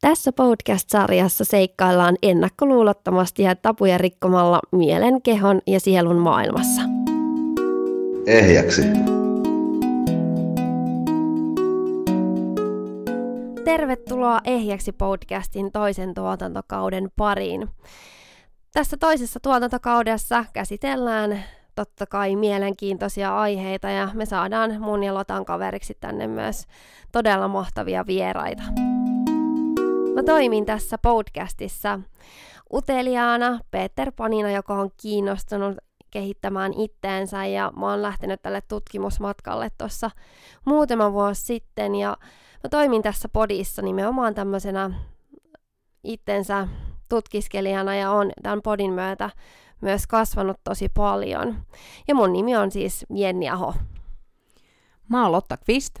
Tässä podcast-sarjassa seikkaillaan ennakkoluulottomasti ja tapuja rikkomalla mielen, kehon ja sielun maailmassa. Ehjäksi. Tervetuloa Ehjäksi podcastin toisen tuotantokauden pariin. Tässä toisessa tuotantokaudessa käsitellään totta kai mielenkiintoisia aiheita ja me saadaan mun ja Lotan kaveriksi tänne myös todella mahtavia vieraita. Mä toimin tässä podcastissa uteliaana Peter Panina, joka on kiinnostunut kehittämään itteensä ja mä oon lähtenyt tälle tutkimusmatkalle tuossa muutama vuosi sitten ja mä toimin tässä podissa nimenomaan tämmöisenä itsensä tutkiskelijana ja on tämän podin myötä myös kasvanut tosi paljon. Ja mun nimi on siis Jenni Aho. Mä oon Lotta Kvist.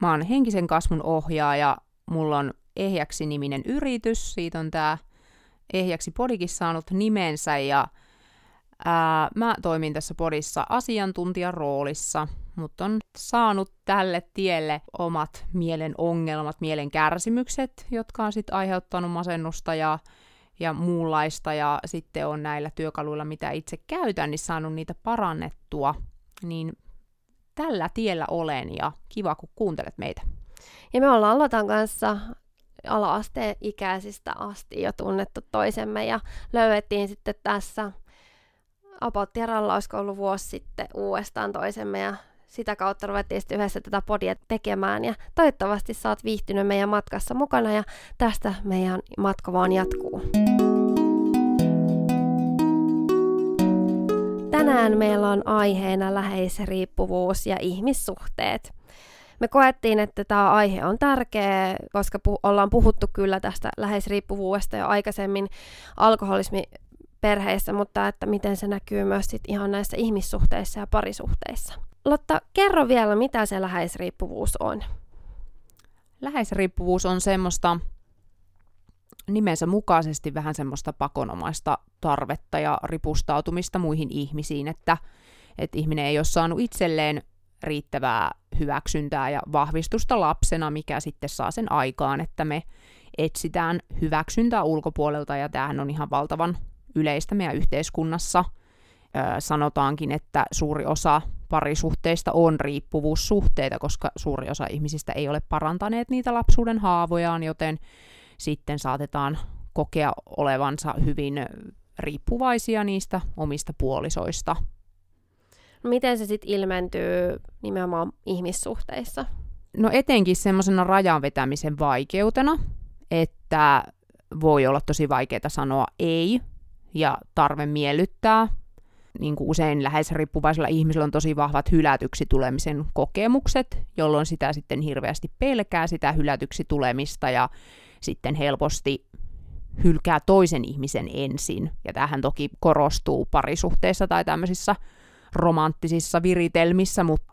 Mä oon henkisen kasvun ohjaaja. Mulla on Ehjäksi-niminen yritys. Siitä on tää Ehjäksi podikin saanut nimensä ja ää, mä toimin tässä podissa asiantuntijan roolissa, mutta on saanut tälle tielle omat mielen ongelmat, mielen kärsimykset, jotka on sitten aiheuttanut masennusta ja ja muunlaista, ja sitten on näillä työkaluilla, mitä itse käytän, niin saanut niitä parannettua, niin tällä tiellä olen, ja kiva, kun kuuntelet meitä. Ja me ollaan Lotan kanssa ala-asteen ikäisistä asti jo tunnettu toisemme, ja löydettiin sitten tässä About olisiko ollut vuosi sitten uudestaan toisemme, ja sitä kautta ruvettiin sitten yhdessä tätä podia tekemään ja toivottavasti saat viihtynyt meidän matkassa mukana ja tästä meidän matka vaan jatkuu. Tänään meillä on aiheena läheisriippuvuus ja ihmissuhteet. Me koettiin, että tämä aihe on tärkeä, koska pu- ollaan puhuttu kyllä tästä läheisriippuvuudesta jo aikaisemmin alkoholismi perheissä, mutta että miten se näkyy myös sit ihan näissä ihmissuhteissa ja parisuhteissa. Lotta, kerro vielä, mitä se läheisriippuvuus on. Läheisriippuvuus on semmoista nimensä mukaisesti vähän semmoista pakonomaista tarvetta ja ripustautumista muihin ihmisiin, että, että ihminen ei ole saanut itselleen riittävää hyväksyntää ja vahvistusta lapsena, mikä sitten saa sen aikaan, että me etsitään hyväksyntää ulkopuolelta, ja tämähän on ihan valtavan yleistä meidän yhteiskunnassa. Öö, sanotaankin, että suuri osa parisuhteista on riippuvuussuhteita, koska suuri osa ihmisistä ei ole parantaneet niitä lapsuuden haavojaan, joten sitten saatetaan kokea olevansa hyvin riippuvaisia niistä omista puolisoista. Miten se sitten ilmentyy nimenomaan ihmissuhteissa? No etenkin semmoisena rajan vetämisen vaikeutena, että voi olla tosi vaikeaa sanoa ei ja tarve miellyttää niin kuin usein lähes riippuvaisella ihmisellä on tosi vahvat hylätyksi tulemisen kokemukset, jolloin sitä sitten hirveästi pelkää sitä hylätyksi tulemista ja sitten helposti hylkää toisen ihmisen ensin. Ja tähän toki korostuu parisuhteissa tai tämmöisissä romanttisissa viritelmissä, mutta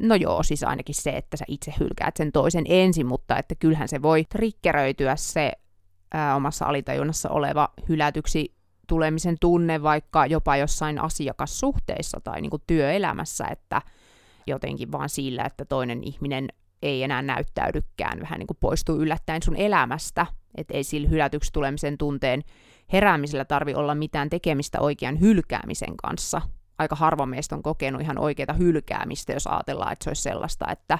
no joo, siis ainakin se, että sä itse hylkäät sen toisen ensin, mutta että kyllähän se voi triggeröityä se ää, omassa alitajunnassa oleva hylätyksi tulemisen tunne vaikka jopa jossain asiakassuhteissa tai niin kuin työelämässä, että jotenkin vaan sillä, että toinen ihminen ei enää näyttäydykään, vähän niin kuin poistuu yllättäen sun elämästä, että ei sillä hylätyksi tulemisen tunteen heräämisellä tarvi olla mitään tekemistä oikean hylkäämisen kanssa. Aika harva meistä on kokenut ihan oikeita hylkäämistä, jos ajatellaan, että se olisi sellaista, että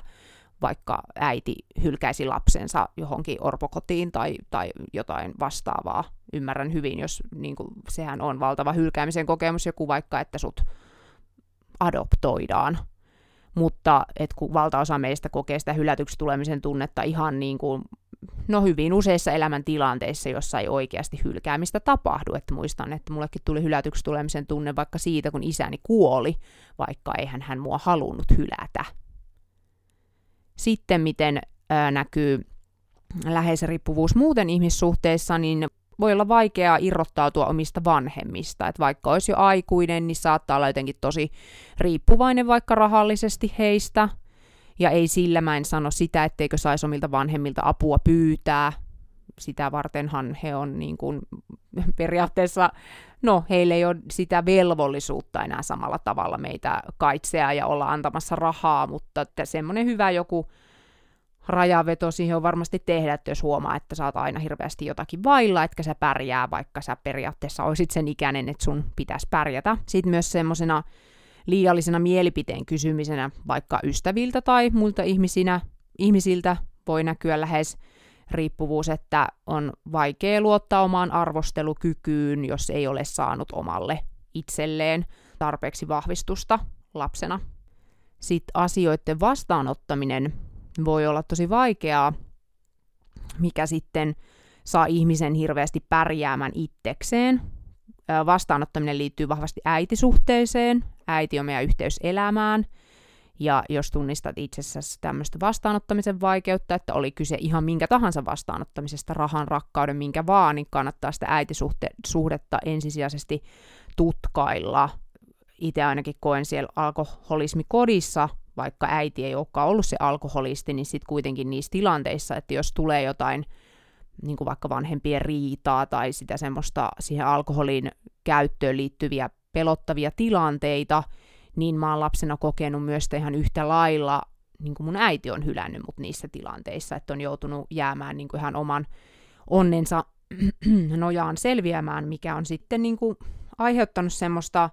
vaikka äiti hylkäisi lapsensa johonkin orpokotiin tai, tai jotain vastaavaa. Ymmärrän hyvin, jos niin kuin, sehän on valtava hylkäämisen kokemus, joku vaikka, että sut adoptoidaan. Mutta et kun valtaosa meistä kokee sitä hylätyksi tulemisen tunnetta ihan niin kuin, no hyvin useissa elämäntilanteissa, jossa ei oikeasti hylkäämistä tapahdu. Että muistan, että mullekin tuli hylätyksi tulemisen tunne vaikka siitä, kun isäni kuoli, vaikka eihän hän mua halunnut hylätä sitten miten ää, näkyy läheisriippuvuus muuten ihmissuhteissa, niin voi olla vaikeaa irrottautua omista vanhemmista. Et vaikka olisi jo aikuinen, niin saattaa olla jotenkin tosi riippuvainen vaikka rahallisesti heistä. Ja ei sillä mä en sano sitä, etteikö saisi omilta vanhemmilta apua pyytää. Sitä vartenhan he on niin kuin periaatteessa, no heille ei ole sitä velvollisuutta enää samalla tavalla meitä kaitsea ja olla antamassa rahaa, mutta että semmoinen hyvä joku rajaveto siihen on varmasti tehdä, että jos huomaa, että oot aina hirveästi jotakin vailla, etkä sä pärjää, vaikka sä periaatteessa olisit sen ikäinen, että sun pitäisi pärjätä. Sitten myös semmoisena liiallisena mielipiteen kysymisenä vaikka ystäviltä tai muilta ihmisinä, ihmisiltä voi näkyä lähes riippuvuus, että on vaikea luottaa omaan arvostelukykyyn, jos ei ole saanut omalle itselleen tarpeeksi vahvistusta lapsena. Sitten asioiden vastaanottaminen voi olla tosi vaikeaa, mikä sitten saa ihmisen hirveästi pärjäämään itsekseen. Vastaanottaminen liittyy vahvasti äitisuhteeseen, äiti on meidän yhteys elämään, ja jos tunnistat itsessäsi tämmöistä vastaanottamisen vaikeutta, että oli kyse ihan minkä tahansa vastaanottamisesta, rahan, rakkauden, minkä vaan, niin kannattaa sitä äitisuhdetta ensisijaisesti tutkailla. Itse ainakin koen siellä alkoholismikodissa, vaikka äiti ei olekaan ollut se alkoholisti, niin sitten kuitenkin niissä tilanteissa, että jos tulee jotain niin kuin vaikka vanhempien riitaa tai sitä semmoista siihen alkoholin käyttöön liittyviä pelottavia tilanteita, niin mä oon lapsena kokenut myös ihan yhtä lailla, niin kuin mun äiti on hylännyt mut niissä tilanteissa, että on joutunut jäämään niin kuin ihan oman onnensa nojaan selviämään, mikä on sitten niin kuin aiheuttanut semmoista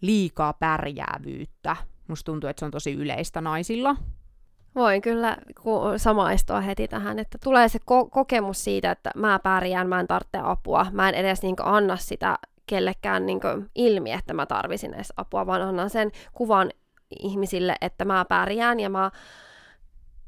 liikaa pärjäävyyttä. Musta tuntuu, että se on tosi yleistä naisilla. Voin kyllä samaistua heti tähän, että tulee se ko- kokemus siitä, että mä pärjään, mä en tarvitse apua, mä en edes niin anna sitä kellekään niin ilmi, että mä tarvisin edes apua, vaan annan sen kuvan ihmisille, että mä pärjään ja mä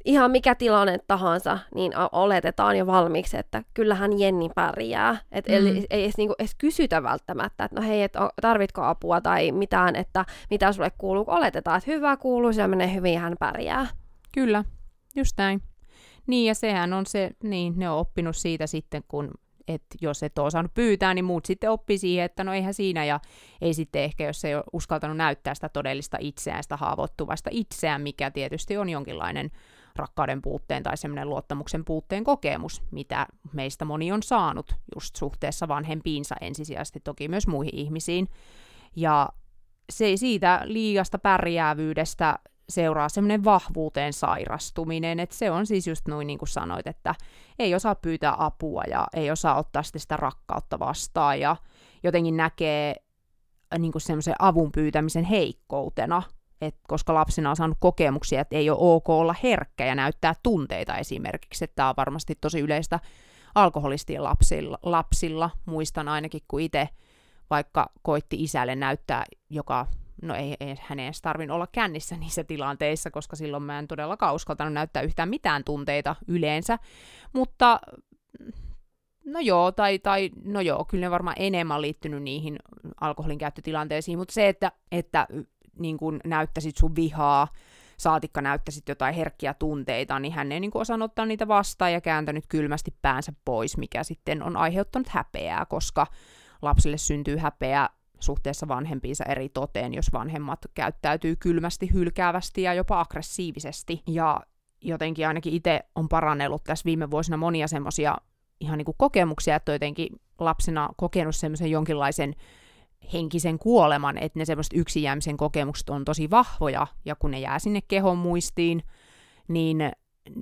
ihan mikä tilanne tahansa, niin oletetaan jo valmiiksi, että kyllähän Jenni pärjää. Et mm. eli ei edes, niinku, edes kysytä välttämättä, että no hei, et tarvitko apua tai mitään, että mitä sulle kuuluu. Oletetaan, että hyvä kuuluu, se menee hyvin, hän pärjää. Kyllä, just näin. Niin, ja sehän on se, niin ne on oppinut siitä sitten, kun että jos et ole saanut pyytää, niin muut sitten oppii siihen, että no eihän siinä, ja ei sitten ehkä, jos ei ole uskaltanut näyttää sitä todellista itseään, sitä haavoittuvasta itseään, mikä tietysti on jonkinlainen rakkauden puutteen tai semmoinen luottamuksen puutteen kokemus, mitä meistä moni on saanut just suhteessa vanhempiinsa ensisijaisesti, toki myös muihin ihmisiin. Ja se siitä liiasta pärjäävyydestä seuraa semmoinen vahvuuteen sairastuminen, että se on siis just noin niin kuin sanoit, että ei osaa pyytää apua ja ei osaa ottaa sitä, sitä rakkautta vastaan ja jotenkin näkee äh, niin kuin semmoisen avun pyytämisen heikkoutena, et koska lapsena on saanut kokemuksia, että ei ole ok olla herkkä ja näyttää tunteita esimerkiksi, että tämä on varmasti tosi yleistä alkoholistien lapsilla, lapsilla. Muistan ainakin, kun itse vaikka koitti isälle näyttää, joka no ei, ei hänen edes tarvinnut olla kännissä niissä tilanteissa, koska silloin mä en todellakaan uskaltanut näyttää yhtään mitään tunteita yleensä, mutta no joo, tai, tai no joo, kyllä ne varmaan enemmän liittynyt niihin alkoholin käyttötilanteisiin, mutta se, että, että niin kun näyttäisit sun vihaa, saatikka näyttäisit jotain herkkiä tunteita, niin hän ei niin osannut ottaa niitä vastaan ja kääntänyt kylmästi päänsä pois, mikä sitten on aiheuttanut häpeää, koska lapsille syntyy häpeä suhteessa vanhempiinsa eri toteen, jos vanhemmat käyttäytyy kylmästi, hylkäävästi ja jopa aggressiivisesti. Ja jotenkin ainakin itse on parannellut tässä viime vuosina monia semmoisia ihan niin kuin kokemuksia, että jotenkin lapsena kokenut semmoisen jonkinlaisen henkisen kuoleman, että ne semmoiset yksinjäämisen kokemukset on tosi vahvoja, ja kun ne jää sinne kehon muistiin, niin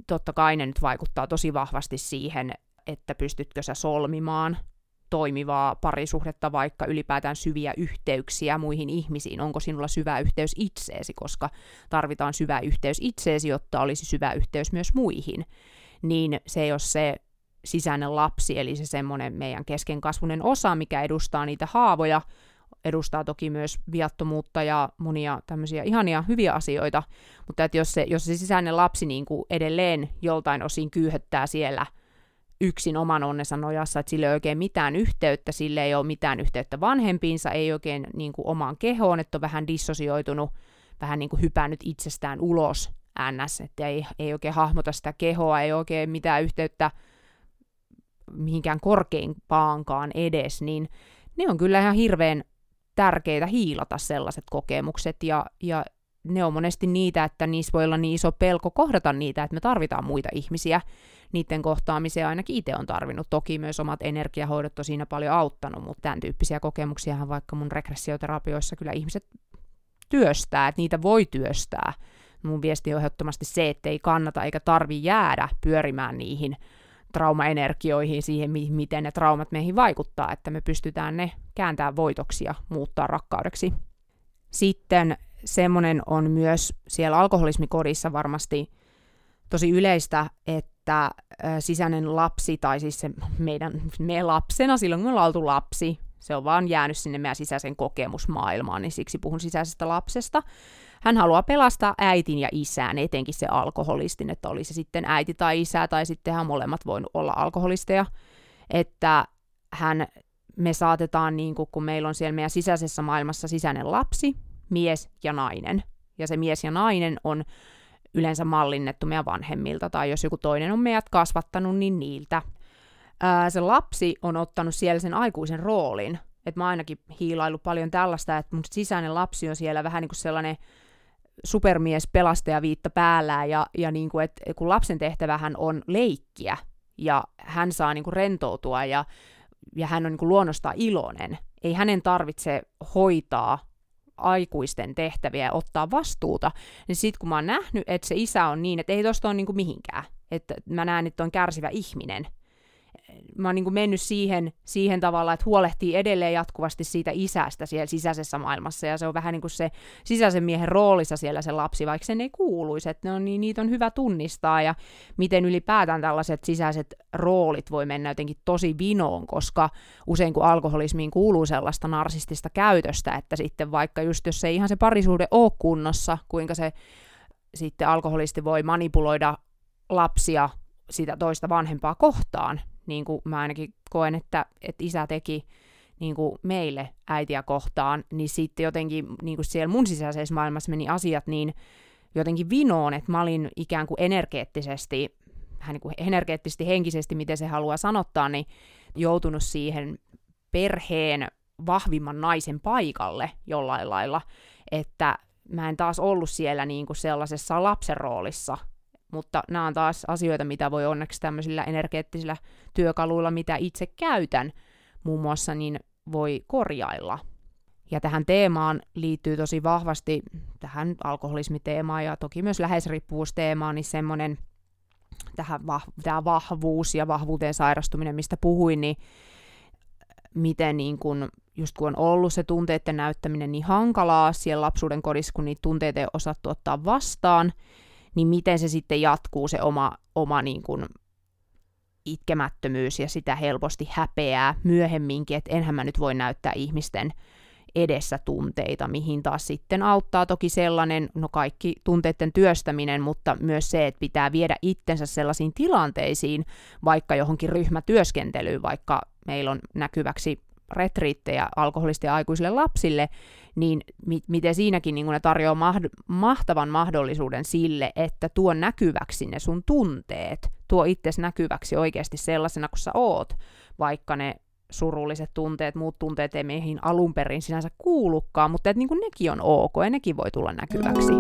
totta kai ne nyt vaikuttaa tosi vahvasti siihen, että pystytkö sä solmimaan toimivaa parisuhdetta, vaikka ylipäätään syviä yhteyksiä muihin ihmisiin. Onko sinulla syvä yhteys itseesi, koska tarvitaan syvä yhteys itseesi, jotta olisi syvä yhteys myös muihin. Niin se ei ole se sisäinen lapsi, eli se semmoinen meidän keskenkasvunen osa, mikä edustaa niitä haavoja, edustaa toki myös viattomuutta ja monia tämmöisiä ihania hyviä asioita, mutta että jos se, jos se sisäinen lapsi niin kuin edelleen joltain osin kyyhöttää siellä – yksin oman onnensa nojassa, että sille ei oikein mitään yhteyttä, sille ei ole mitään yhteyttä vanhempiinsa, ei oikein niin kuin omaan kehoon, että on vähän dissosioitunut, vähän niin kuin hypännyt itsestään ulos ns, että ei, ei oikein hahmota sitä kehoa, ei oikein mitään yhteyttä mihinkään korkeimpaankaan edes, niin ne on kyllä ihan hirveän tärkeitä hiilata sellaiset kokemukset, ja, ja ne on monesti niitä, että niissä voi olla niin iso pelko kohdata niitä, että me tarvitaan muita ihmisiä, niiden kohtaamiseen ainakin itse on tarvinnut. Toki myös omat energiahoidot on siinä paljon auttanut, mutta tämän tyyppisiä kokemuksiahan vaikka mun regressioterapioissa kyllä ihmiset työstää, että niitä voi työstää mun viesti on ehdottomasti se, että ei kannata eikä tarvi jäädä pyörimään niihin traumaenergioihin, siihen miten ne traumat meihin vaikuttaa, että me pystytään ne kääntämään voitoksi ja muuttaa rakkaudeksi. Sitten semmoinen on myös siellä alkoholismikodissa varmasti tosi yleistä, että sisäinen lapsi, tai siis se meidän, me lapsena, silloin kun me ollaan oltu lapsi, se on vaan jäänyt sinne meidän sisäisen kokemusmaailmaan, niin siksi puhun sisäisestä lapsesta. Hän haluaa pelastaa äitin ja isään, etenkin se alkoholistin, että oli se sitten äiti tai isä, tai sitten hän molemmat voinut olla alkoholisteja, että hän, me saatetaan, niin kuin, kun meillä on siellä meidän sisäisessä maailmassa sisäinen lapsi, mies ja nainen, ja se mies ja nainen on yleensä mallinnettu meidän vanhemmilta, tai jos joku toinen on meidät kasvattanut, niin niiltä. Ää, se lapsi on ottanut siellä sen aikuisen roolin, että mä ainakin hiilailu paljon tällaista, että mun sisäinen lapsi on siellä vähän niin kuin sellainen supermies pelastaja viitta päällä, ja, ja niin kuin, että kun lapsen tehtävähän on leikkiä, ja hän saa niin kuin rentoutua, ja, ja hän on niin kuin luonnostaan iloinen, ei hänen tarvitse hoitaa aikuisten tehtäviä ja ottaa vastuuta, niin sitten kun mä oon nähnyt, että se isä on niin, että ei tosta ole niin mihinkään, että mä näen, että on kärsivä ihminen, mä oon niin kuin mennyt siihen, siihen tavalla, että huolehtii edelleen jatkuvasti siitä isästä siellä sisäisessä maailmassa, ja se on vähän niin kuin se sisäisen miehen roolissa siellä se lapsi, vaikka sen ei kuuluisi, että ne on, niin niitä on hyvä tunnistaa, ja miten ylipäätään tällaiset sisäiset roolit voi mennä jotenkin tosi vinoon, koska usein kun alkoholismiin kuuluu sellaista narsistista käytöstä, että sitten vaikka just jos ei ihan se parisuhde ole kunnossa, kuinka se sitten alkoholisti voi manipuloida lapsia sitä toista vanhempaa kohtaan, niin kuin mä ainakin koen, että, että isä teki niin kuin meille äitiä kohtaan, niin sitten jotenkin niin kuin siellä mun sisäisessä maailmassa meni asiat niin jotenkin vinoon, että mä olin ikään kuin energeettisesti, vähän niin kuin energeettisesti, henkisesti, miten se haluaa sanottaa, niin joutunut siihen perheen vahvimman naisen paikalle jollain lailla, että mä en taas ollut siellä niin kuin sellaisessa lapsen roolissa, mutta nämä on taas asioita, mitä voi onneksi tämmöisillä energeettisillä työkaluilla, mitä itse käytän muun muassa, niin voi korjailla. Ja tähän teemaan liittyy tosi vahvasti tähän alkoholismiteemaan ja toki myös läheisriippuvuusteemaan, niin semmoinen tähän vah- tämä vahvuus ja vahvuuteen sairastuminen, mistä puhuin, niin miten niin kun, just kun on ollut se tunteiden näyttäminen niin hankalaa siellä lapsuuden kodissa, kun niitä tunteita ei osattu ottaa vastaan, niin miten se sitten jatkuu se oma, oma niin kuin itkemättömyys ja sitä helposti häpeää myöhemminkin, että enhän mä nyt voi näyttää ihmisten edessä tunteita, mihin taas sitten auttaa toki sellainen, no kaikki tunteiden työstäminen, mutta myös se, että pitää viedä itsensä sellaisiin tilanteisiin, vaikka johonkin ryhmätyöskentelyyn, vaikka meillä on näkyväksi retriittejä alkoholisten aikuisille lapsille, niin mi- miten siinäkin niin ne tarjoaa mahd- mahtavan mahdollisuuden sille, että tuo näkyväksi ne sun tunteet, tuo itsesi näkyväksi oikeasti sellaisena kuin sä oot, vaikka ne surulliset tunteet, muut tunteet ei meihin alun perin sinänsä kuulukaan, mutta että niin kuin nekin on ok ja nekin voi tulla näkyväksi.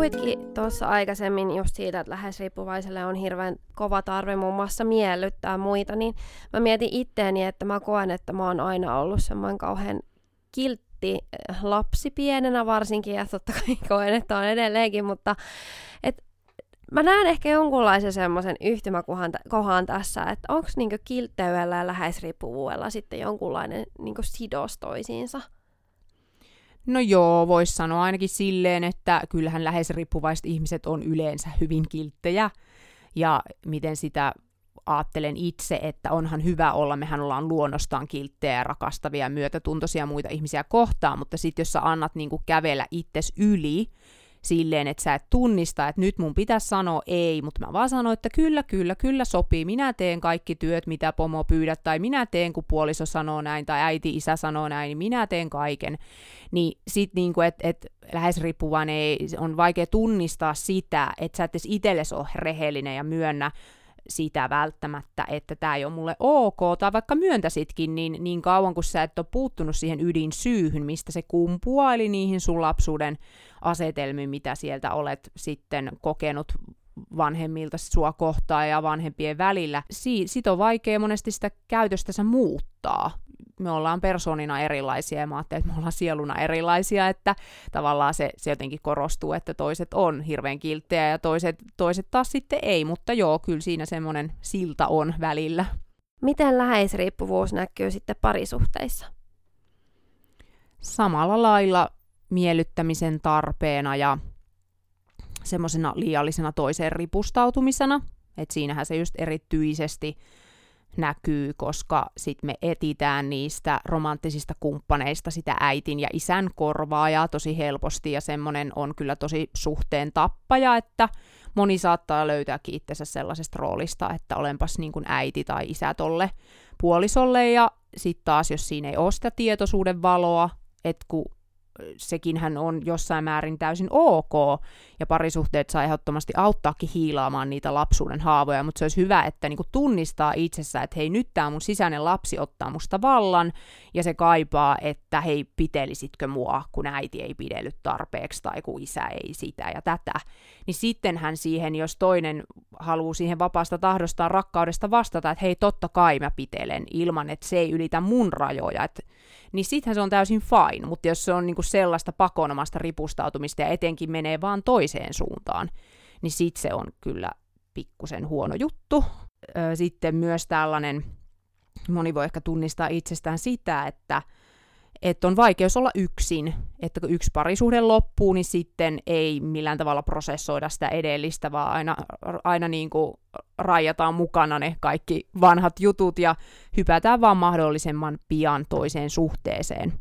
Puhuitkin tuossa aikaisemmin just siitä, että lähes riippuvaiselle on hirveän kova tarve muun muassa miellyttää muita, niin mä mietin itteeni, että mä koen, että mä oon aina ollut semmoinen kauhean kiltti eh, lapsi pienenä varsinkin, ja totta kai koen, että on edelleenkin, mutta et, mä näen ehkä jonkunlaisen semmoisen yhtymäkohan tässä, että onko niinku kiltteydellä ja läheisriippuvuudella sitten jonkunlainen niinku sidos toisiinsa? No joo, voisi sanoa ainakin silleen, että kyllähän lähes riippuvaiset ihmiset on yleensä hyvin kilttejä. Ja miten sitä ajattelen itse, että onhan hyvä olla, mehän ollaan luonnostaan kilttejä ja rakastavia ja myötätuntoisia muita ihmisiä kohtaan, mutta sitten jos sä annat niinku kävellä itses yli, silleen, että sä et tunnista, että nyt mun pitäisi sanoa ei, mutta mä vaan sanon, että kyllä, kyllä, kyllä sopii, minä teen kaikki työt, mitä pomo pyydät, tai minä teen, kun puoliso sanoo näin, tai äiti, isä sanoo näin, niin minä teen kaiken. Niin sit niinku, että et lähes riippuvainen on vaikea tunnistaa sitä, että sä et itsellesi ole rehellinen ja myönnä, sitä välttämättä, että tämä ei ole mulle ok, tai vaikka myöntäsitkin, niin niin kauan kun sä et ole puuttunut siihen ydinsyyhyn, mistä se kumpuaa, eli niihin sun lapsuuden asetelmiin, mitä sieltä olet sitten kokenut vanhemmilta sua kohtaa ja vanhempien välillä. Si- sit on vaikea monesti sitä käytöstänsä muuttaa. Me ollaan personina erilaisia ja mä että me ollaan sieluna erilaisia, että tavallaan se, se jotenkin korostuu, että toiset on hirveän kilttejä ja toiset, toiset taas sitten ei, mutta joo, kyllä siinä semmoinen silta on välillä. Miten läheisriippuvuus näkyy sitten parisuhteissa? Samalla lailla miellyttämisen tarpeena ja semmoisena liiallisena toiseen ripustautumisena, että siinähän se just erityisesti näkyy, koska sitten me etitään niistä romanttisista kumppaneista sitä äitin ja isän korvaajaa tosi helposti, ja semmoinen on kyllä tosi suhteen tappaja, että moni saattaa löytääkin itsensä sellaisesta roolista, että olenpas niin kuin äiti tai isä tolle puolisolle, ja sitten taas, jos siinä ei ole sitä tietoisuuden valoa, että kun sekin hän on jossain määrin täysin ok, ja parisuhteet saa ehdottomasti auttaakin hiilaamaan niitä lapsuuden haavoja, mutta se olisi hyvä, että niinku tunnistaa itsessä, että hei, nyt tämä mun sisäinen lapsi ottaa musta vallan, ja se kaipaa, että hei, pitelisitkö mua, kun äiti ei pidellyt tarpeeksi, tai kun isä ei sitä ja tätä. Niin sitten hän siihen, jos toinen haluaa siihen vapaasta tahdostaan rakkaudesta vastata, että hei, totta kai mä pitelen, ilman että se ei ylitä mun rajoja, että niin sittenhän se on täysin fine, mutta jos se on niinku sellaista pakonomasta ripustautumista ja etenkin menee vaan toiseen suuntaan, niin sit se on kyllä pikkusen huono juttu. Sitten myös tällainen, moni voi ehkä tunnistaa itsestään sitä, että että on vaikeus olla yksin, että kun yksi parisuhde loppuu, niin sitten ei millään tavalla prosessoida sitä edellistä, vaan aina, aina niin kuin rajataan mukana ne kaikki vanhat jutut ja hypätään vaan mahdollisimman pian toiseen suhteeseen.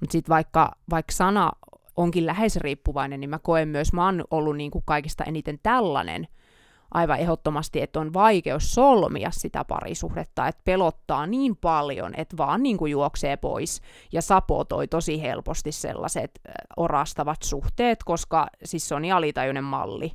Mutta sitten vaikka, vaikka sana onkin läheisriippuvainen, niin mä koen myös, mä oon ollut niin kuin kaikista eniten tällainen, aivan ehdottomasti, että on vaikeus solmia sitä parisuhdetta, että pelottaa niin paljon, että vaan niin kuin juoksee pois ja sapotoi tosi helposti sellaiset orastavat suhteet, koska siis se on niin alitajuinen malli,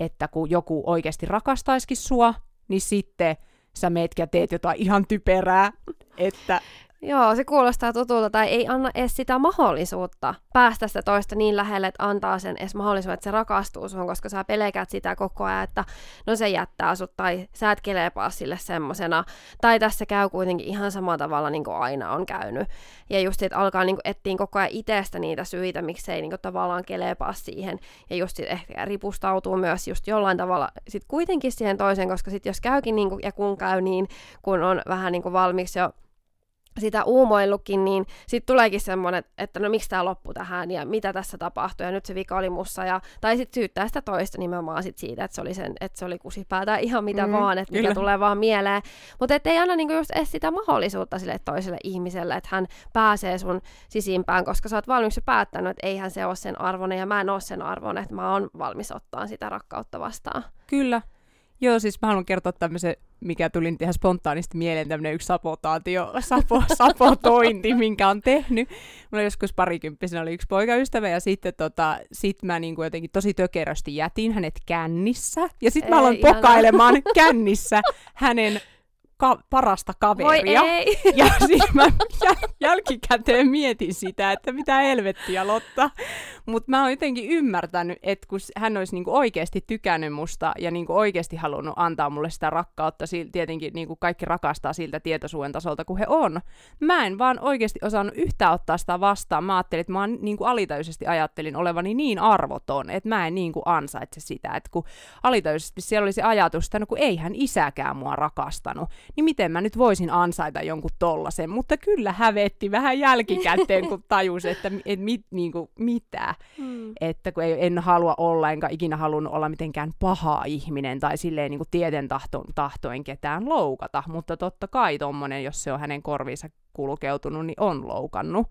että kun joku oikeasti rakastaisikin sua, niin sitten sä meet ja teet jotain ihan typerää, että Joo, se kuulostaa tutulta, tai ei anna edes sitä mahdollisuutta päästä sitä toista niin lähelle, että antaa sen edes mahdollisuuden, että se rakastuu sun, koska sä pelekät sitä koko ajan, että no se jättää sut, tai sä et kelepaa sille semmosena, tai tässä käy kuitenkin ihan samalla tavalla niin kuin aina on käynyt. Ja just että alkaa niin etsiä koko ajan itsestä niitä syitä, miksi ei niin kuin, tavallaan kelepaa siihen, ja just sit ehkä ripustautuu myös just jollain tavalla sit kuitenkin siihen toiseen, koska sit jos käykin niin kuin, ja kun käy niin, kun on vähän niin kuin valmiiksi jo sitä uumoillukin, niin sitten tuleekin semmoinen, että no miksi tämä loppui tähän ja mitä tässä tapahtui ja nyt se vika oli mussa. Ja, tai sitten syyttää sitä toista nimenomaan sit siitä, että se oli, sen, että se oli kusipää tai ihan mitä mm, vaan, että mikä tulee vaan mieleen. Mutta ei anna niinku just edes sitä mahdollisuutta sille toiselle ihmiselle, että hän pääsee sun sisimpään, koska sä oot valmiiksi päättänyt, että eihän se ole sen arvoinen ja mä en ole sen arvoinen, että mä oon valmis ottaa sitä rakkautta vastaan. Kyllä. Joo, siis mä haluan kertoa tämmöisen mikä tuli nyt ihan spontaanisti mieleen tämmöinen yksi sapotaatio, sapo, sapotointi, minkä on tehnyt. Mulla joskus parikymppisenä oli yksi poikaystävä ja sitten tota, sit mä niin kuin jotenkin tosi tökerösti jätin hänet kännissä. Ja sitten mä aloin pokailemaan kännissä hänen ka- parasta kaveria. Voi ei. Ja siis mä jäl- jälkikäteen mietin sitä, että mitä helvettiä Lotta. Mutta mä oon jotenkin ymmärtänyt, että kun hän olisi niinku oikeasti tykännyt musta ja niinku oikeasti halunnut antaa mulle sitä rakkautta, tietenkin niinku kaikki rakastaa siltä tietoisuuden tasolta kuin he on. Mä en vaan oikeasti osannut yhtään ottaa sitä vastaan. Mä ajattelin, että mä oon niinku alitajuisesti ajattelin olevani niin arvoton, että mä en niinku ansaitse sitä. Että kun alitajuisesti siellä oli se ajatus, että no kun eihän isäkään mua rakastanut, niin miten mä nyt voisin ansaita jonkun tollasen. Mutta kyllä hävetti vähän jälkikäteen, kun tajus, että et mit, niinku, mitä. Mm. Että kun ei, en halua olla, enkä ikinä halunnut olla mitenkään paha ihminen tai silleen niin kuin tieten tahto, tahtoin ketään loukata, mutta totta kai tommonen, jos se on hänen korviinsa kulkeutunut, niin on loukannut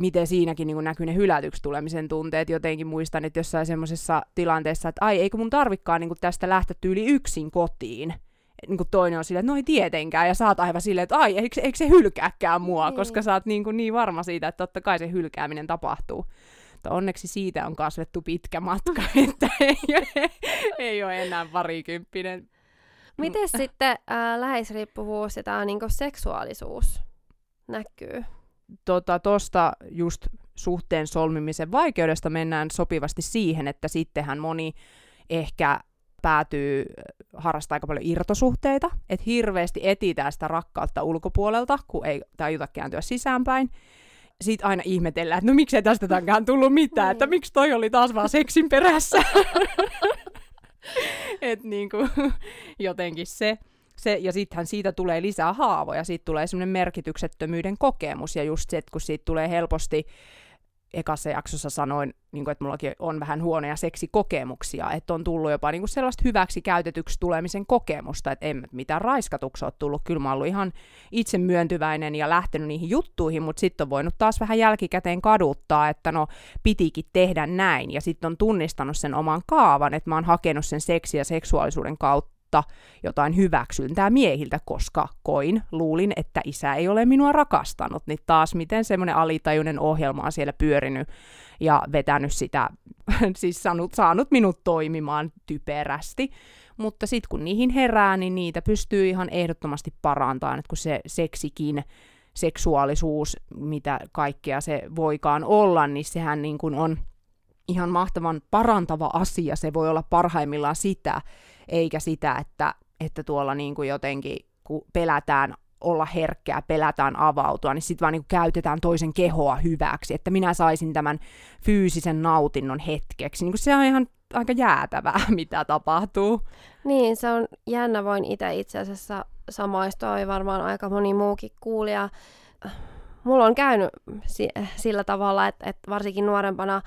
miten siinäkin niin näkyy ne hylätyksi tulemisen tunteet. Jotenkin muistan, että jossain semmoisessa tilanteessa, että ai, eikö mun tarvikkaan niin tästä lähteä tyyli yksin kotiin niin kuin toinen on silleen, että no ei tietenkään, ja sä oot aivan silleen, että ai, eikö, eikö se hylkääkään mua, niin. koska sä oot niin, kuin niin varma siitä, että totta kai se hylkääminen tapahtuu. Mutta onneksi siitä on kasvettu pitkä matka, että ei, ole, ei ole enää parikymppinen. Miten sitten äh, läheisriippuvuus ja tämä niin seksuaalisuus näkyy? Tota, tosta just suhteen solmimisen vaikeudesta mennään sopivasti siihen, että sittenhän moni ehkä päätyy harrastaa aika paljon irtosuhteita, että hirveästi etitään sitä rakkautta ulkopuolelta, kun ei tajuta kääntyä sisäänpäin. Sitten aina ihmetellään, että no miksei tästä tämänkään tullut mitään, että miksi toi oli taas vaan seksin perässä. että niin kuin, jotenkin se. se ja sittenhän siitä tulee lisää haavoja, siitä tulee semmoinen merkityksettömyyden kokemus, ja just se, että kun siitä tulee helposti ekassa jaksossa sanoin, niin kuin, että mullakin on vähän huonoja seksikokemuksia, että on tullut jopa niin kuin sellaista hyväksi käytetyksi tulemisen kokemusta, että en mitään raiskatuksi ole tullut. Kyllä mä ollut ihan itse myöntyväinen ja lähtenyt niihin juttuihin, mutta sitten on voinut taas vähän jälkikäteen kaduttaa, että no pitikin tehdä näin. Ja sitten on tunnistanut sen oman kaavan, että mä oon hakenut sen seksiä ja seksuaalisuuden kautta kautta jotain hyväksyntää miehiltä, koska koin, luulin, että isä ei ole minua rakastanut. Niin taas miten semmoinen alitajuinen ohjelma on siellä pyörinyt ja vetänyt sitä, siis saanut, saanut minut toimimaan typerästi. Mutta sitten kun niihin herää, niin niitä pystyy ihan ehdottomasti parantamaan, että kun se seksikin, seksuaalisuus, mitä kaikkea se voikaan olla, niin sehän niin kuin on ihan mahtavan parantava asia. Se voi olla parhaimmillaan sitä, eikä sitä, että, että tuolla niin kuin jotenkin, kun pelätään olla herkkää, pelätään avautua, niin sitten vaan niin käytetään toisen kehoa hyväksi, että minä saisin tämän fyysisen nautinnon hetkeksi. Niin se on ihan aika jäätävää, mitä tapahtuu. Niin, se on jännä. Voin itse itse asiassa samaistua, ja varmaan aika moni muukin kuulija. Mulla on käynyt si- sillä tavalla, että, että varsinkin nuorempana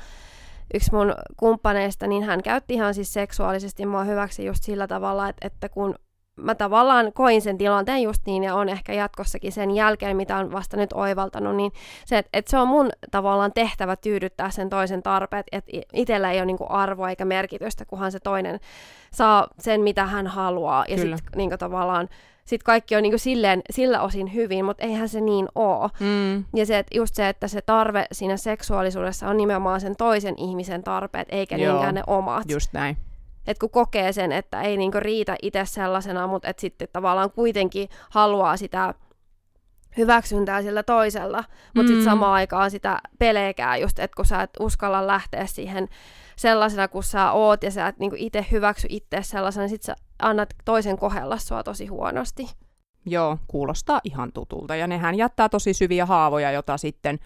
yksi mun kumppaneista, niin hän käytti ihan siis seksuaalisesti mua hyväksi just sillä tavalla, että, että kun mä tavallaan koin sen tilanteen just niin ja on ehkä jatkossakin sen jälkeen, mitä on vasta nyt oivaltanut, niin se, että, että se on mun tavallaan tehtävä tyydyttää sen toisen tarpeet, että itsellä ei ole niin arvoa eikä merkitystä, kunhan se toinen saa sen, mitä hän haluaa. Ja sitten niin tavallaan sit kaikki on niinku silleen, sillä osin hyvin, mutta eihän se niin oo. Mm. Ja se, että just se, että se tarve siinä seksuaalisuudessa on nimenomaan sen toisen ihmisen tarpeet, eikä Joo, niinkään ne omat. Just näin. Että kun kokee sen, että ei niinku riitä itse sellaisena, mutta että sitten tavallaan kuitenkin haluaa sitä hyväksyntää sillä toisella, mutta mm. sitten samaan aikaan sitä pelekää just, että kun sä et uskalla lähteä siihen sellaisena kuin sä oot ja sä et niinku itse hyväksy itse sellaisena, niin sit sä annat toisen kohella sua tosi huonosti. Joo, kuulostaa ihan tutulta. Ja nehän jättää tosi syviä haavoja, jota sitten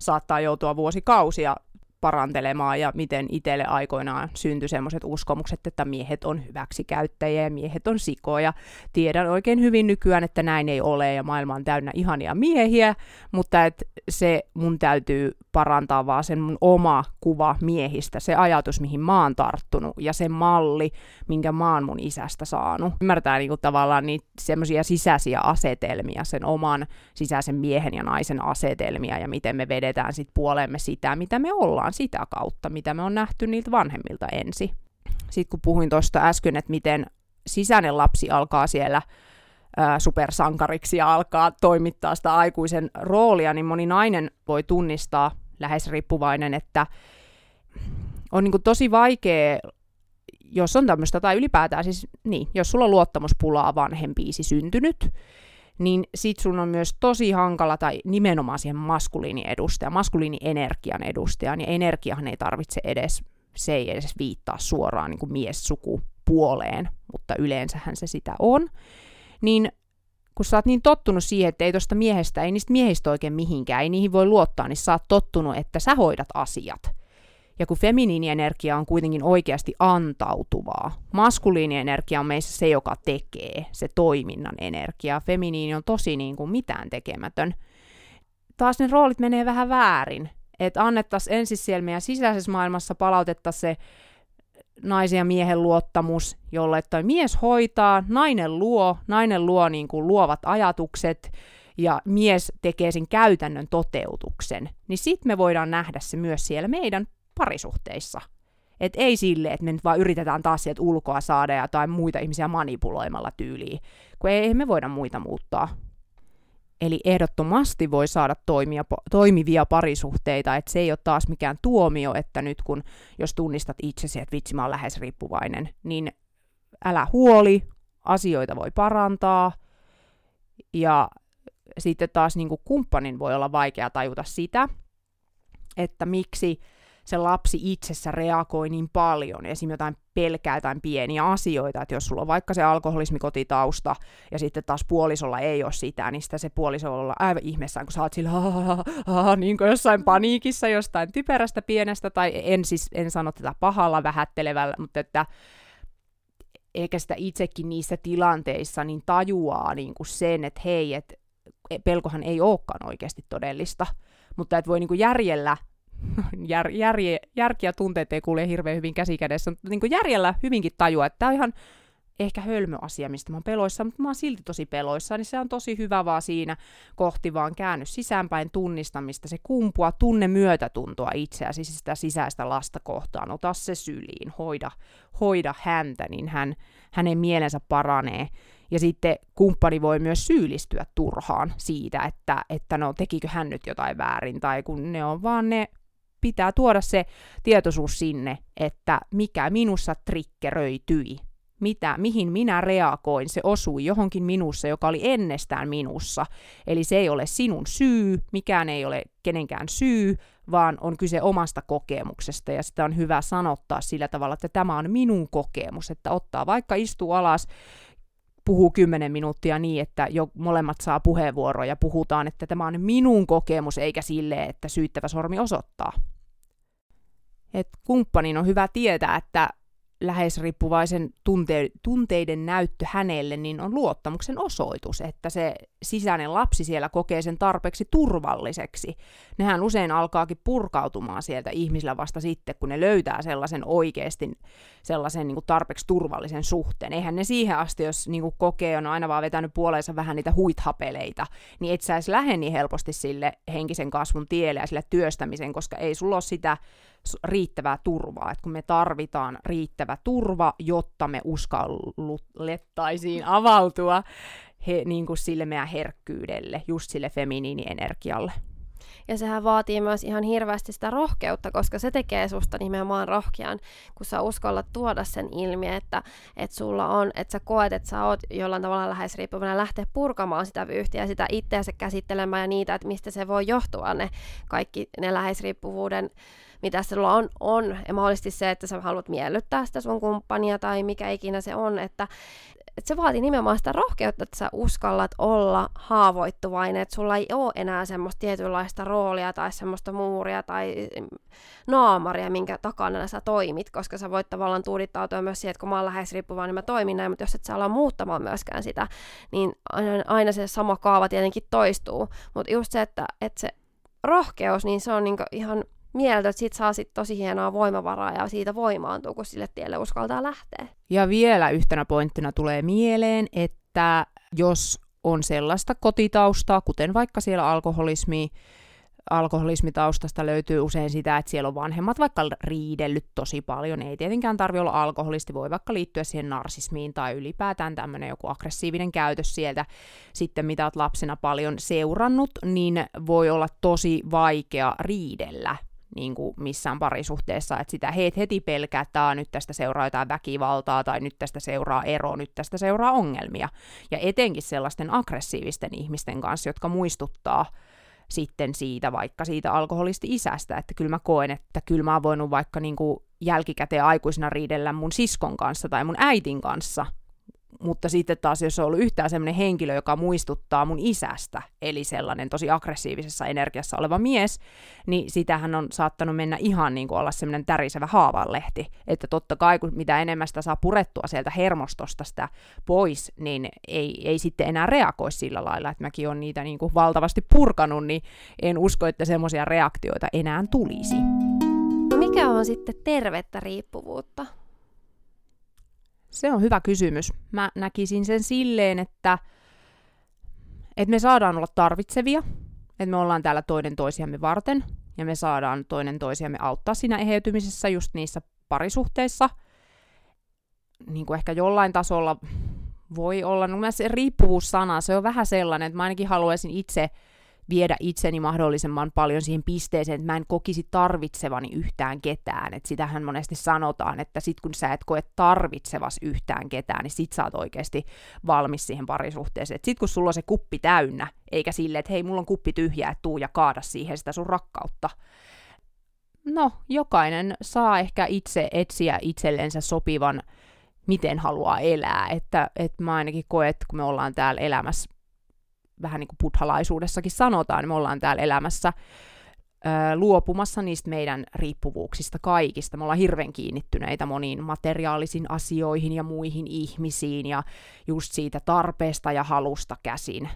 saattaa joutua vuosikausia parantelemaan ja miten itselle aikoinaan syntyi semmoiset uskomukset, että miehet on hyväksikäyttäjiä ja miehet on sikoja. Tiedän oikein hyvin nykyään, että näin ei ole ja maailma on täynnä ihania miehiä, mutta et se mun täytyy parantaa vaan sen mun oma kuva miehistä, se ajatus, mihin mä oon tarttunut ja se malli, minkä mä oon mun isästä saanut. Ymmärtää niinku tavallaan niitä semmoisia sisäisiä asetelmia, sen oman sisäisen miehen ja naisen asetelmia ja miten me vedetään sit puolemme sitä, mitä me ollaan sitä kautta, mitä me on nähty niiltä vanhemmilta ensi. Sitten kun puhuin tuosta äsken, että miten sisäinen lapsi alkaa siellä supersankariksi ja alkaa toimittaa sitä aikuisen roolia, niin moni nainen voi tunnistaa lähes riippuvainen, että on niin tosi vaikea, jos on tämmöistä, tai ylipäätään siis, niin, jos sulla on luottamuspulaa vanhempiisi syntynyt, niin sit sun on myös tosi hankala tai nimenomaan siihen maskuliiniedustajan, maskuliinienergian edustajan, ja energiahan ei tarvitse edes, se ei edes viittaa suoraan niin kuin miessukupuoleen, mutta yleensähän se sitä on, niin kun sä oot niin tottunut siihen, että ei tosta miehestä, ei niistä miehistä oikein mihinkään, ei niihin voi luottaa, niin sä oot tottunut, että sä hoidat asiat. Ja kun feminiinienergia on kuitenkin oikeasti antautuvaa, maskuliinienergia on meissä se, joka tekee, se toiminnan energia. Feminiini on tosi niin kuin mitään tekemätön. Taas ne roolit menee vähän väärin. Että annettaisiin ensin siellä meidän sisäisessä maailmassa palautettaisiin se naisen ja miehen luottamus, jolle toi mies hoitaa, nainen luo, nainen luo niin kuin luovat ajatukset ja mies tekee sen käytännön toteutuksen, niin sitten me voidaan nähdä se myös siellä meidän parisuhteissa. Et ei sille, että me nyt vaan yritetään taas sieltä ulkoa saada ja tai muita ihmisiä manipuloimalla tyyliin, kun ei, me voida muita muuttaa. Eli ehdottomasti voi saada toimia, toimivia parisuhteita, että se ei ole taas mikään tuomio, että nyt kun jos tunnistat itsesi, että vitsi mä oon lähes riippuvainen, niin älä huoli, asioita voi parantaa ja sitten taas niin kumppanin voi olla vaikea tajuta sitä, että miksi se lapsi itsessä reagoi niin paljon, esimerkiksi jotain pelkää jotain pieniä asioita, että jos sulla on vaikka se alkoholismikotitausta, ja sitten taas puolisolla ei ole sitä, niin sitä se puoliso olla aivan ihmeessään, kun sä oot sillä, niin kuin jossain paniikissa jostain typerästä pienestä, tai en siis, en sano tätä pahalla vähättelevällä, mutta että ehkä sitä itsekin niissä tilanteissa niin tajuaa niin kuin sen, että hei, että pelkohan ei olekaan oikeasti todellista, mutta että voi niin kuin järjellä jär, järje, järki ja tunteet ei kuule hirveän hyvin käsikädessä, mutta niin järjellä hyvinkin tajua, että tämä on ihan ehkä hölmö asia, mistä mä oon peloissa, mutta mä oon silti tosi peloissa, niin se on tosi hyvä vaan siinä kohti vaan käänny sisäänpäin tunnistamista, se kumpua, tunne myötätuntoa itseäsi, siis sitä sisäistä lasta kohtaan, ota se syliin, hoida, hoida häntä, niin hän, hänen mielensä paranee. Ja sitten kumppani voi myös syyllistyä turhaan siitä, että, että no tekikö hän nyt jotain väärin, tai kun ne on vaan ne pitää tuoda se tietoisuus sinne, että mikä minussa trikkeröityi, mitä, mihin minä reagoin, se osui johonkin minussa, joka oli ennestään minussa. Eli se ei ole sinun syy, mikään ei ole kenenkään syy, vaan on kyse omasta kokemuksesta, ja sitä on hyvä sanottaa sillä tavalla, että tämä on minun kokemus, että ottaa vaikka istuu alas, puhuu kymmenen minuuttia niin, että jo molemmat saa puheenvuoroja ja puhutaan, että tämä on minun kokemus, eikä sille, että syyttävä sormi osoittaa. Et kumppanin on hyvä tietää, että läheisriippuvaisen tunte- tunteiden näyttö hänelle niin on luottamuksen osoitus, että se sisäinen lapsi siellä kokee sen tarpeeksi turvalliseksi. Nehän usein alkaakin purkautumaan sieltä ihmisillä vasta sitten, kun ne löytää sellaisen oikeasti sellaisen niin kuin tarpeeksi turvallisen suhteen. Eihän ne siihen asti, jos niin kuin kokee, on aina vaan vetänyt puoleensa vähän niitä huithapeleita, niin et sä edes lähde niin helposti sille henkisen kasvun tielle ja sille työstämisen, koska ei sulla ole sitä riittävää turvaa, että kun me tarvitaan riittävä turva, jotta me uskallettaisiin avautua he, niin kuin sille meidän herkkyydelle, just sille feminiinienergialle. Ja sehän vaatii myös ihan hirveästi sitä rohkeutta, koska se tekee susta nimenomaan rohkean, kun sä uskallat tuoda sen ilmi, että, että sulla on, että sä koet, että sä oot jollain tavalla lähes riippuvainen lähteä purkamaan sitä vyyhtiä ja sitä itseänsä käsittelemään ja niitä, että mistä se voi johtua ne kaikki ne läheisriippuvuuden mitä sulla on, on. Ja mahdollisesti se, että sä haluat miellyttää sitä sun kumppania tai mikä ikinä se on, että, että se vaatii nimenomaan sitä rohkeutta, että sä uskallat olla haavoittuvainen, että sulla ei ole enää semmoista tietynlaista roolia tai semmoista muuria tai naamaria, minkä takana sä toimit, koska sä voit tavallaan tuudittautua myös siihen, että kun mä oon lähes riippuvainen, niin mä toimin näin, mutta jos et sä ala muuttamaan myöskään sitä, niin aina, aina se sama kaava tietenkin toistuu. Mutta just se, että, että se rohkeus, niin se on niinku ihan mieltä, että siitä saa sit tosi hienoa voimavaraa ja siitä voimaantuu, kun sille tielle uskaltaa lähteä. Ja vielä yhtenä pointtina tulee mieleen, että jos on sellaista kotitaustaa, kuten vaikka siellä alkoholismi, alkoholismitaustasta löytyy usein sitä, että siellä on vanhemmat vaikka riidellyt tosi paljon. Ei tietenkään tarvitse olla alkoholisti, voi vaikka liittyä siihen narsismiin tai ylipäätään tämmöinen joku aggressiivinen käytös sieltä, sitten mitä olet lapsena paljon seurannut, niin voi olla tosi vaikea riidellä niin kuin missään parisuhteessa, että sitä heet heti pelkää, että nyt tästä seuraa jotain väkivaltaa, tai nyt tästä seuraa ero, nyt tästä seuraa ongelmia. Ja etenkin sellaisten aggressiivisten ihmisten kanssa, jotka muistuttaa sitten siitä vaikka siitä alkoholisti-isästä, että kyllä mä koen, että kyllä mä oon voinut vaikka niin kuin jälkikäteen aikuisena riidellä mun siskon kanssa tai mun äitin kanssa, mutta sitten taas, jos on ollut yhtään sellainen henkilö, joka muistuttaa mun isästä, eli sellainen tosi aggressiivisessa energiassa oleva mies, niin sitähän on saattanut mennä ihan niin kuin olla semmoinen tärisevä haavanlehti. Että totta kai, kun mitä enemmän sitä saa purettua sieltä hermostosta sitä pois, niin ei, ei sitten enää reagoi sillä lailla, että mäkin olen niitä niin kuin valtavasti purkanut, niin en usko, että semmoisia reaktioita enää tulisi. No mikä on sitten tervettä riippuvuutta? Se on hyvä kysymys. Mä näkisin sen silleen, että, että me saadaan olla tarvitsevia, että me ollaan täällä toinen toisiamme varten, ja me saadaan toinen toisiamme auttaa siinä eheytymisessä just niissä parisuhteissa. Niin kuin ehkä jollain tasolla voi olla, no se riippuvuussana, se on vähän sellainen, että mä ainakin haluaisin itse viedä itseni mahdollisimman paljon siihen pisteeseen, että mä en kokisi tarvitsevani yhtään ketään. Et sitähän monesti sanotaan, että sit kun sä et koe tarvitsevas yhtään ketään, niin sit sä oot oikeasti valmis siihen parisuhteeseen. Et sit kun sulla on se kuppi täynnä, eikä sille, että hei, mulla on kuppi tyhjä, että tuu ja kaada siihen sitä sun rakkautta. no, jokainen saa ehkä itse etsiä itsellensä sopivan, miten haluaa elää. Että, että mä ainakin koen, että kun me ollaan täällä elämässä, vähän niin kuin buddhalaisuudessakin sanotaan, niin me ollaan täällä elämässä luopumassa niistä meidän riippuvuuksista kaikista. Me ollaan hirveän kiinnittyneitä moniin materiaalisiin asioihin ja muihin ihmisiin ja just siitä tarpeesta ja halusta käsin.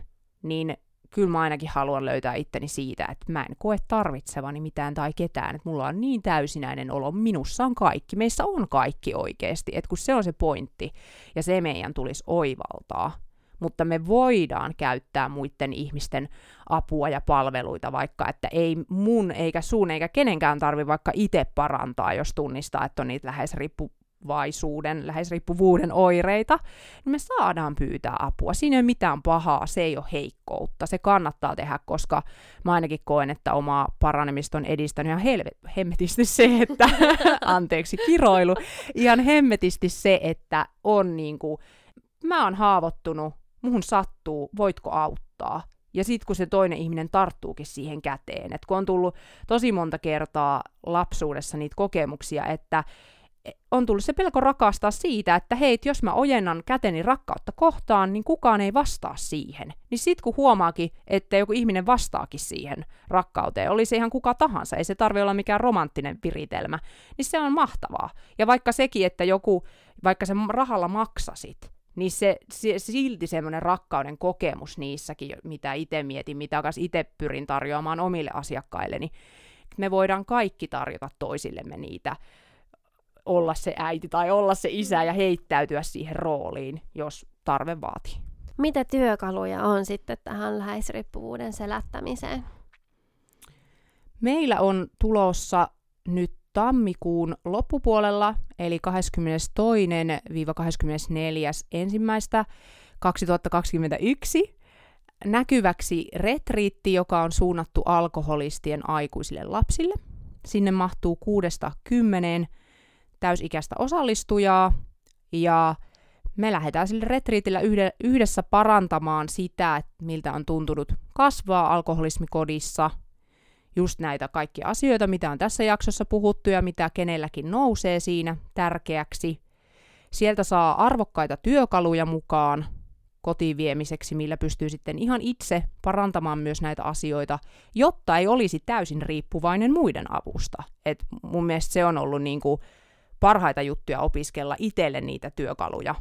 Niin kyllä mä ainakin haluan löytää itteni siitä, että mä en koe tarvitsevani mitään tai ketään, että mulla on niin täysinäinen olo, minussa on kaikki, meissä on kaikki oikeasti, että kun se on se pointti, ja se meidän tulisi oivaltaa, mutta me voidaan käyttää muiden ihmisten apua ja palveluita, vaikka että ei mun eikä sun eikä kenenkään tarvi vaikka itse parantaa, jos tunnistaa, että on niitä lähes riippu riippuvaisuuden, lähes riippuvuuden oireita, niin me saadaan pyytää apua. Siinä ei ole mitään pahaa, se ei ole heikkoutta. Se kannattaa tehdä, koska mä ainakin koen, että oma paranemista on edistänyt ihan helvet, hemmetisti se, että, anteeksi kiroilu, ihan hemmetisti se, että on niin kuin, mä oon haavoittunut, muhun sattuu, voitko auttaa? Ja sitten kun se toinen ihminen tarttuukin siihen käteen, että kun on tullut tosi monta kertaa lapsuudessa niitä kokemuksia, että on tullut se pelko rakastaa siitä, että hei, jos mä ojennan käteni rakkautta kohtaan, niin kukaan ei vastaa siihen. Niin sit kun huomaakin, että joku ihminen vastaakin siihen rakkauteen, oli se ihan kuka tahansa, ei se tarvi olla mikään romanttinen viritelmä, niin se on mahtavaa. Ja vaikka sekin, että joku, vaikka se rahalla maksasit, niin se, se silti semmoinen rakkauden kokemus niissäkin, mitä itse mietin, mitä itse pyrin tarjoamaan omille asiakkailleni, niin me voidaan kaikki tarjota toisillemme niitä olla se äiti tai olla se isä ja heittäytyä siihen rooliin, jos tarve vaatii. Mitä työkaluja on sitten tähän läheisriippuvuuden selättämiseen? Meillä on tulossa nyt tammikuun loppupuolella, eli 22-24. ensimmäistä 2021 näkyväksi retriitti, joka on suunnattu alkoholistien aikuisille lapsille. Sinne mahtuu kuudesta kymmeneen täysikäistä osallistujaa, ja me lähdetään sille retriitillä yhdessä parantamaan sitä, että miltä on tuntunut kasvaa alkoholismikodissa, just näitä kaikkia asioita, mitä on tässä jaksossa puhuttu ja mitä kenelläkin nousee siinä tärkeäksi. Sieltä saa arvokkaita työkaluja mukaan kotiin viemiseksi, millä pystyy sitten ihan itse parantamaan myös näitä asioita, jotta ei olisi täysin riippuvainen muiden avusta. Et mun mielestä se on ollut niinku parhaita juttuja opiskella itselle niitä työkaluja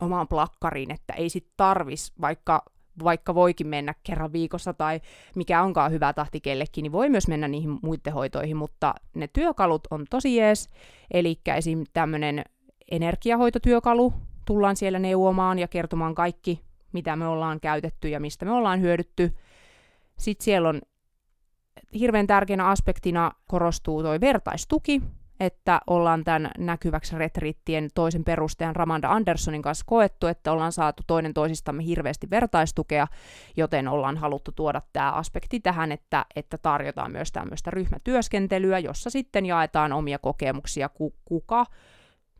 omaan plakkariin, että ei sit tarvis, vaikka, vaikka voikin mennä kerran viikossa tai mikä onkaan hyvä tahti kellekin, niin voi myös mennä niihin muiden hoitoihin, mutta ne työkalut on tosi jees, eli esim. tämmöinen energiahoitotyökalu tullaan siellä neuvomaan ja kertomaan kaikki, mitä me ollaan käytetty ja mistä me ollaan hyödytty. Sitten siellä on hirveän tärkeänä aspektina korostuu toi vertaistuki, että ollaan tämän näkyväksi retriittien toisen perustajan Ramanda Andersonin kanssa koettu, että ollaan saatu toinen toisistamme hirveästi vertaistukea, joten ollaan haluttu tuoda tämä aspekti tähän, että, että tarjotaan myös tämmöistä ryhmätyöskentelyä, jossa sitten jaetaan omia kokemuksia, kuka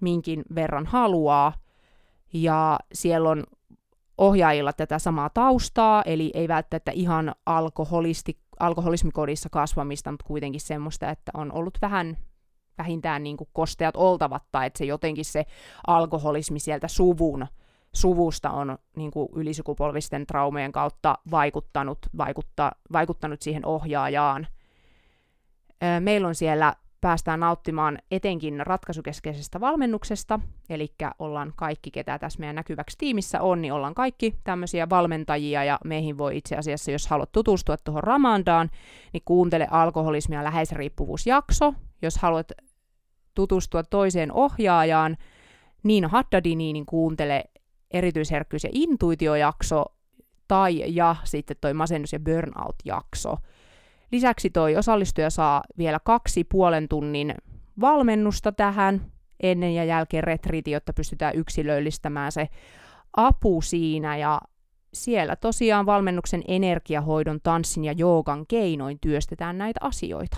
minkin verran haluaa, ja siellä on ohjaajilla tätä samaa taustaa, eli ei välttämättä ihan alkoholisti, alkoholismikodissa kasvamista, mutta kuitenkin semmoista, että on ollut vähän vähintään niin kuin kosteat oltavat, tai että se jotenkin se alkoholismi sieltä suvun, suvusta on niin kuin ylisukupolvisten traumojen kautta vaikuttanut, vaikutta, vaikuttanut siihen ohjaajaan. Meillä on siellä päästään nauttimaan etenkin ratkaisukeskeisestä valmennuksesta, eli ollaan kaikki, ketä tässä meidän näkyväksi tiimissä on, niin ollaan kaikki tämmöisiä valmentajia, ja meihin voi itse asiassa, jos haluat tutustua tuohon Ramandaan, niin kuuntele alkoholismia ja läheisriippuvuusjakso, jos haluat tutustua toiseen ohjaajaan, Niina Haddadiniin, niin kuuntele erityisherkkyys- ja intuitiojakso, tai ja sitten toi masennus- ja burnout-jakso. Lisäksi toi osallistuja saa vielä kaksi puolen tunnin valmennusta tähän ennen ja jälkeen retriiti, jotta pystytään yksilöllistämään se apu siinä ja siellä tosiaan valmennuksen energiahoidon, tanssin ja joogan keinoin työstetään näitä asioita.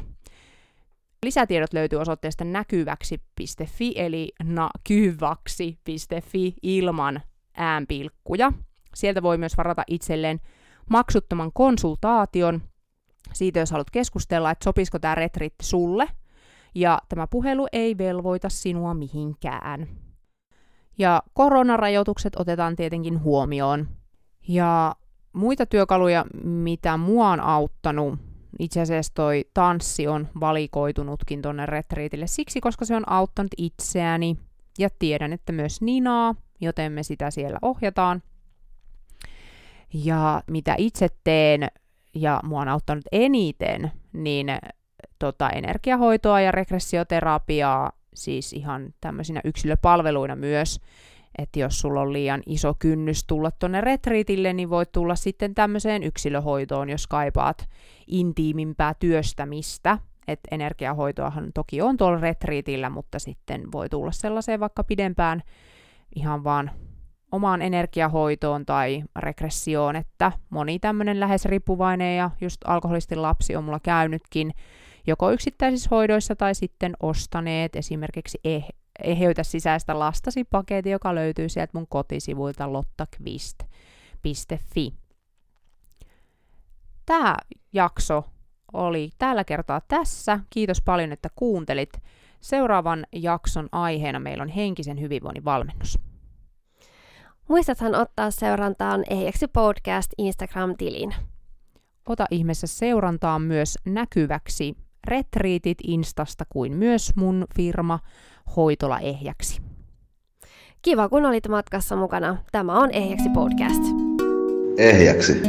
Lisätiedot löytyy osoitteesta näkyväksi.fi eli nakyvaksi.fi ilman äänpilkkuja. Sieltä voi myös varata itselleen maksuttoman konsultaation, siitä, jos haluat keskustella, että sopisiko tämä retriitti sulle, ja tämä puhelu ei velvoita sinua mihinkään. Ja koronarajoitukset otetaan tietenkin huomioon. Ja muita työkaluja, mitä mua on auttanut, itse asiassa toi tanssi on valikoitunutkin tonne retriitille siksi, koska se on auttanut itseäni ja tiedän, että myös Ninaa, joten me sitä siellä ohjataan. Ja mitä itse teen ja mua on auttanut eniten, niin tota, energiahoitoa ja regressioterapiaa, siis ihan tämmöisinä yksilöpalveluina myös, että jos sulla on liian iso kynnys tulla tuonne retriitille, niin voit tulla sitten tämmöiseen yksilöhoitoon, jos kaipaat intiimimpää työstämistä. Että energiahoitoahan toki on tuolla retriitillä, mutta sitten voi tulla sellaiseen vaikka pidempään ihan vaan omaan energiahoitoon tai regressioon, että moni tämmöinen lähes riippuvainen ja just alkoholistin lapsi on mulla käynytkin joko yksittäisissä hoidoissa tai sitten ostaneet esimerkiksi eh- eheytä sisäistä lastasi paketti, joka löytyy sieltä mun kotisivuilta lottakvist.fi. Tämä jakso oli tällä kertaa tässä. Kiitos paljon, että kuuntelit. Seuraavan jakson aiheena meillä on henkisen hyvinvoinnin valmennus. Muistathan ottaa seurantaan Ehjäksi podcast Instagram-tilin. Ota ihmeessä seurantaan myös näkyväksi retriitit Instasta kuin myös mun firma Hoitola Ehjäksi. Kiva, kun olit matkassa mukana. Tämä on Ehjäksi podcast. Ehjäksi.